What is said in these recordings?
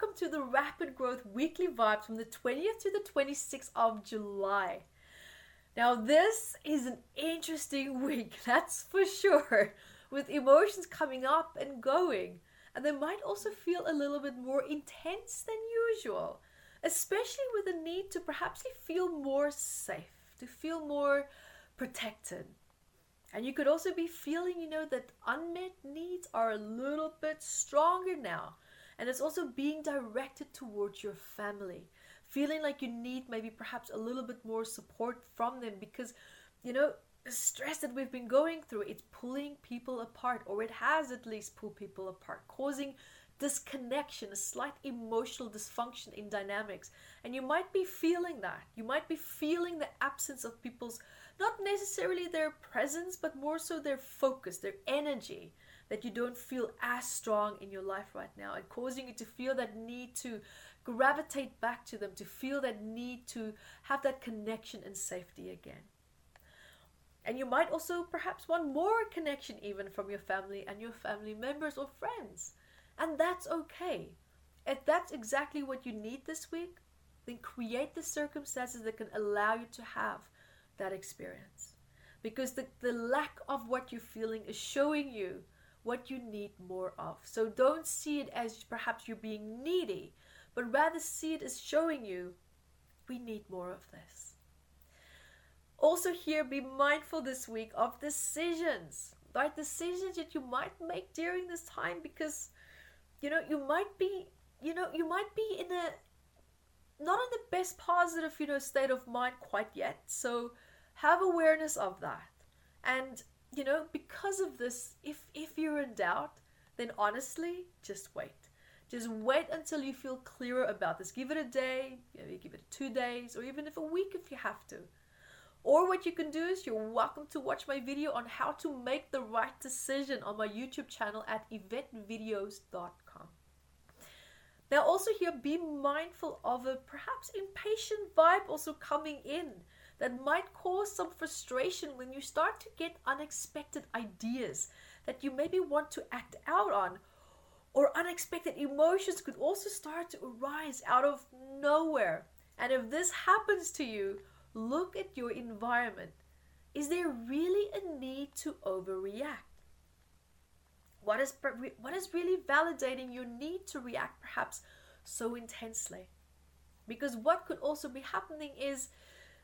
welcome to the Rapid Growth Weekly Vibes from the 20th to the 26th of July. Now, this is an interesting week, that's for sure, with emotions coming up and going, and they might also feel a little bit more intense than usual, especially with the need to perhaps feel more safe, to feel more protected. And you could also be feeling, you know, that unmet needs are a little bit stronger now. And it's also being directed towards your family. Feeling like you need maybe perhaps a little bit more support from them because, you know, the stress that we've been going through, it's pulling people apart, or it has at least pulled people apart, causing disconnection, a slight emotional dysfunction in dynamics. And you might be feeling that. You might be feeling the absence of people's not necessarily their presence, but more so their focus, their energy that you don't feel as strong in your life right now and causing you to feel that need to gravitate back to them, to feel that need to have that connection and safety again. And you might also perhaps want more connection even from your family and your family members or friends. And that's okay. If that's exactly what you need this week, then create the circumstances that can allow you to have that experience. Because the, the lack of what you're feeling is showing you what you need more of. So don't see it as perhaps you're being needy, but rather see it as showing you we need more of this. Also, here, be mindful this week of decisions, right? Decisions that you might make during this time because, you know, you might be, you know, you might be in a not in the best positive, you know, state of mind quite yet. So, have awareness of that and you know because of this if if you're in doubt then honestly just wait. Just wait until you feel clearer about this. Give it a day maybe give it two days or even if a week if you have to. Or what you can do is you're welcome to watch my video on how to make the right decision on my youtube channel at evettevideos.com now also here be mindful of a perhaps impatient vibe also coming in that might cause some frustration when you start to get unexpected ideas that you maybe want to act out on. Or unexpected emotions could also start to arise out of nowhere. And if this happens to you, look at your environment. Is there really a need to overreact? What is, what is really validating your need to react perhaps so intensely? Because what could also be happening is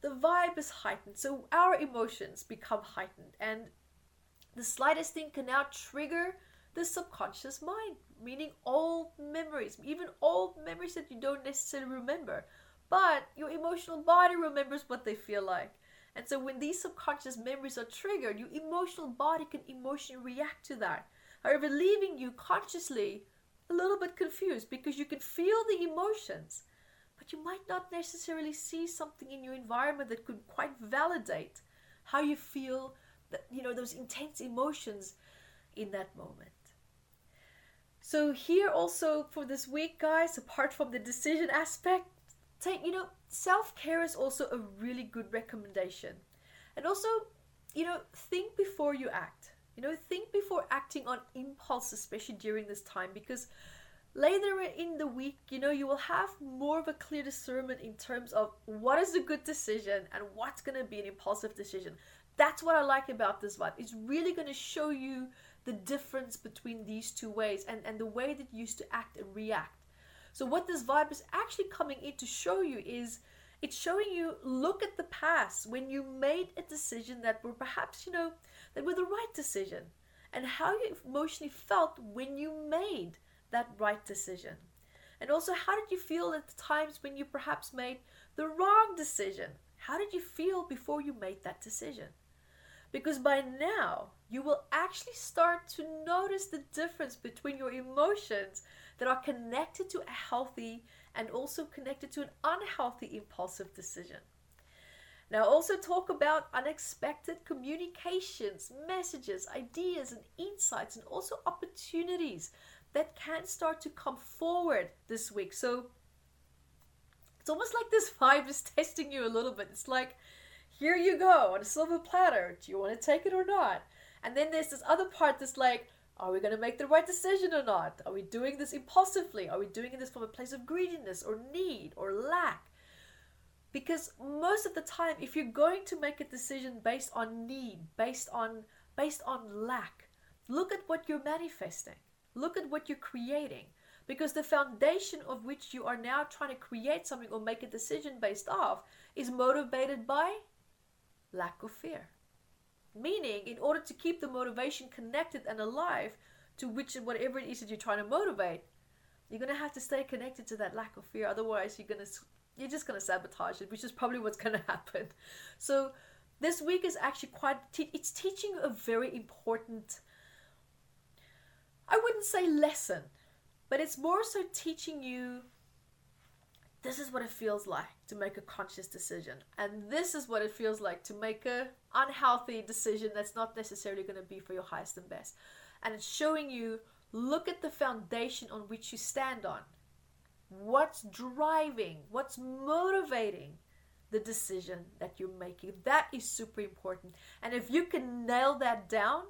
the vibe is heightened. So our emotions become heightened. And the slightest thing can now trigger the subconscious mind, meaning old memories, even old memories that you don't necessarily remember. But your emotional body remembers what they feel like. And so when these subconscious memories are triggered, your emotional body can emotionally react to that. However, leaving you consciously a little bit confused because you can feel the emotions but you might not necessarily see something in your environment that could quite validate how you feel that you know those intense emotions in that moment. So here also for this week guys apart from the decision aspect take you know self-care is also a really good recommendation. And also you know think before you act you know think before acting on impulse especially during this time because later in the week, you know, you will have more of a clear discernment in terms of what is a good decision and what's going to be an impulsive decision. That's what I like about this vibe. It's really going to show you the difference between these two ways and, and the way that you used to act and react. So, what this vibe is actually coming in to show you is it's showing you look at the past when you made a decision that were perhaps, you know, that were the right decision and how you emotionally felt when you made that right decision? And also, how did you feel at the times when you perhaps made the wrong decision? How did you feel before you made that decision? Because by now, you will actually start to notice the difference between your emotions that are connected to a healthy and also connected to an unhealthy impulsive decision. Now, also talk about unexpected communications, messages, ideas, and insights, and also opportunities that can start to come forward this week. So it's almost like this vibe is testing you a little bit. It's like, here you go on a silver platter. Do you want to take it or not? And then there's this other part that's like, Are we going to make the right decision or not? Are we doing this impulsively? Are we doing this from a place of greediness or need or lack? Because most of the time, if you're going to make a decision based on need, based on based on lack, look at what you're manifesting. Look at what you're creating. Because the foundation of which you are now trying to create something or make a decision based off is motivated by lack of fear. Meaning, in order to keep the motivation connected and alive to which whatever it is that you're trying to motivate, you're gonna have to stay connected to that lack of fear. Otherwise, you're gonna you're just gonna sabotage it, which is probably what's gonna happen. So, this week is actually quite. it's teaching a very important. I wouldn't say lesson, but it's more so teaching you this is what it feels like to make a conscious decision and this is what it feels like to make a unhealthy decision that's not necessarily going to be for your highest and best and it's showing you look at the foundation on which you stand on what's driving what's motivating the decision that you're making that is super important and if you can nail that down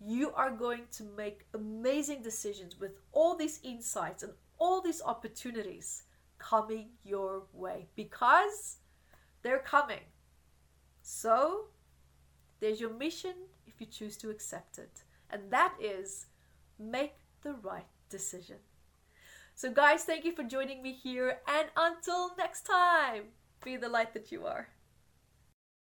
you are going to make amazing decisions with all these insights and all these opportunities coming your way because they're coming. So, there's your mission if you choose to accept it. And that is make the right decision. So, guys, thank you for joining me here. And until next time, be the light that you are.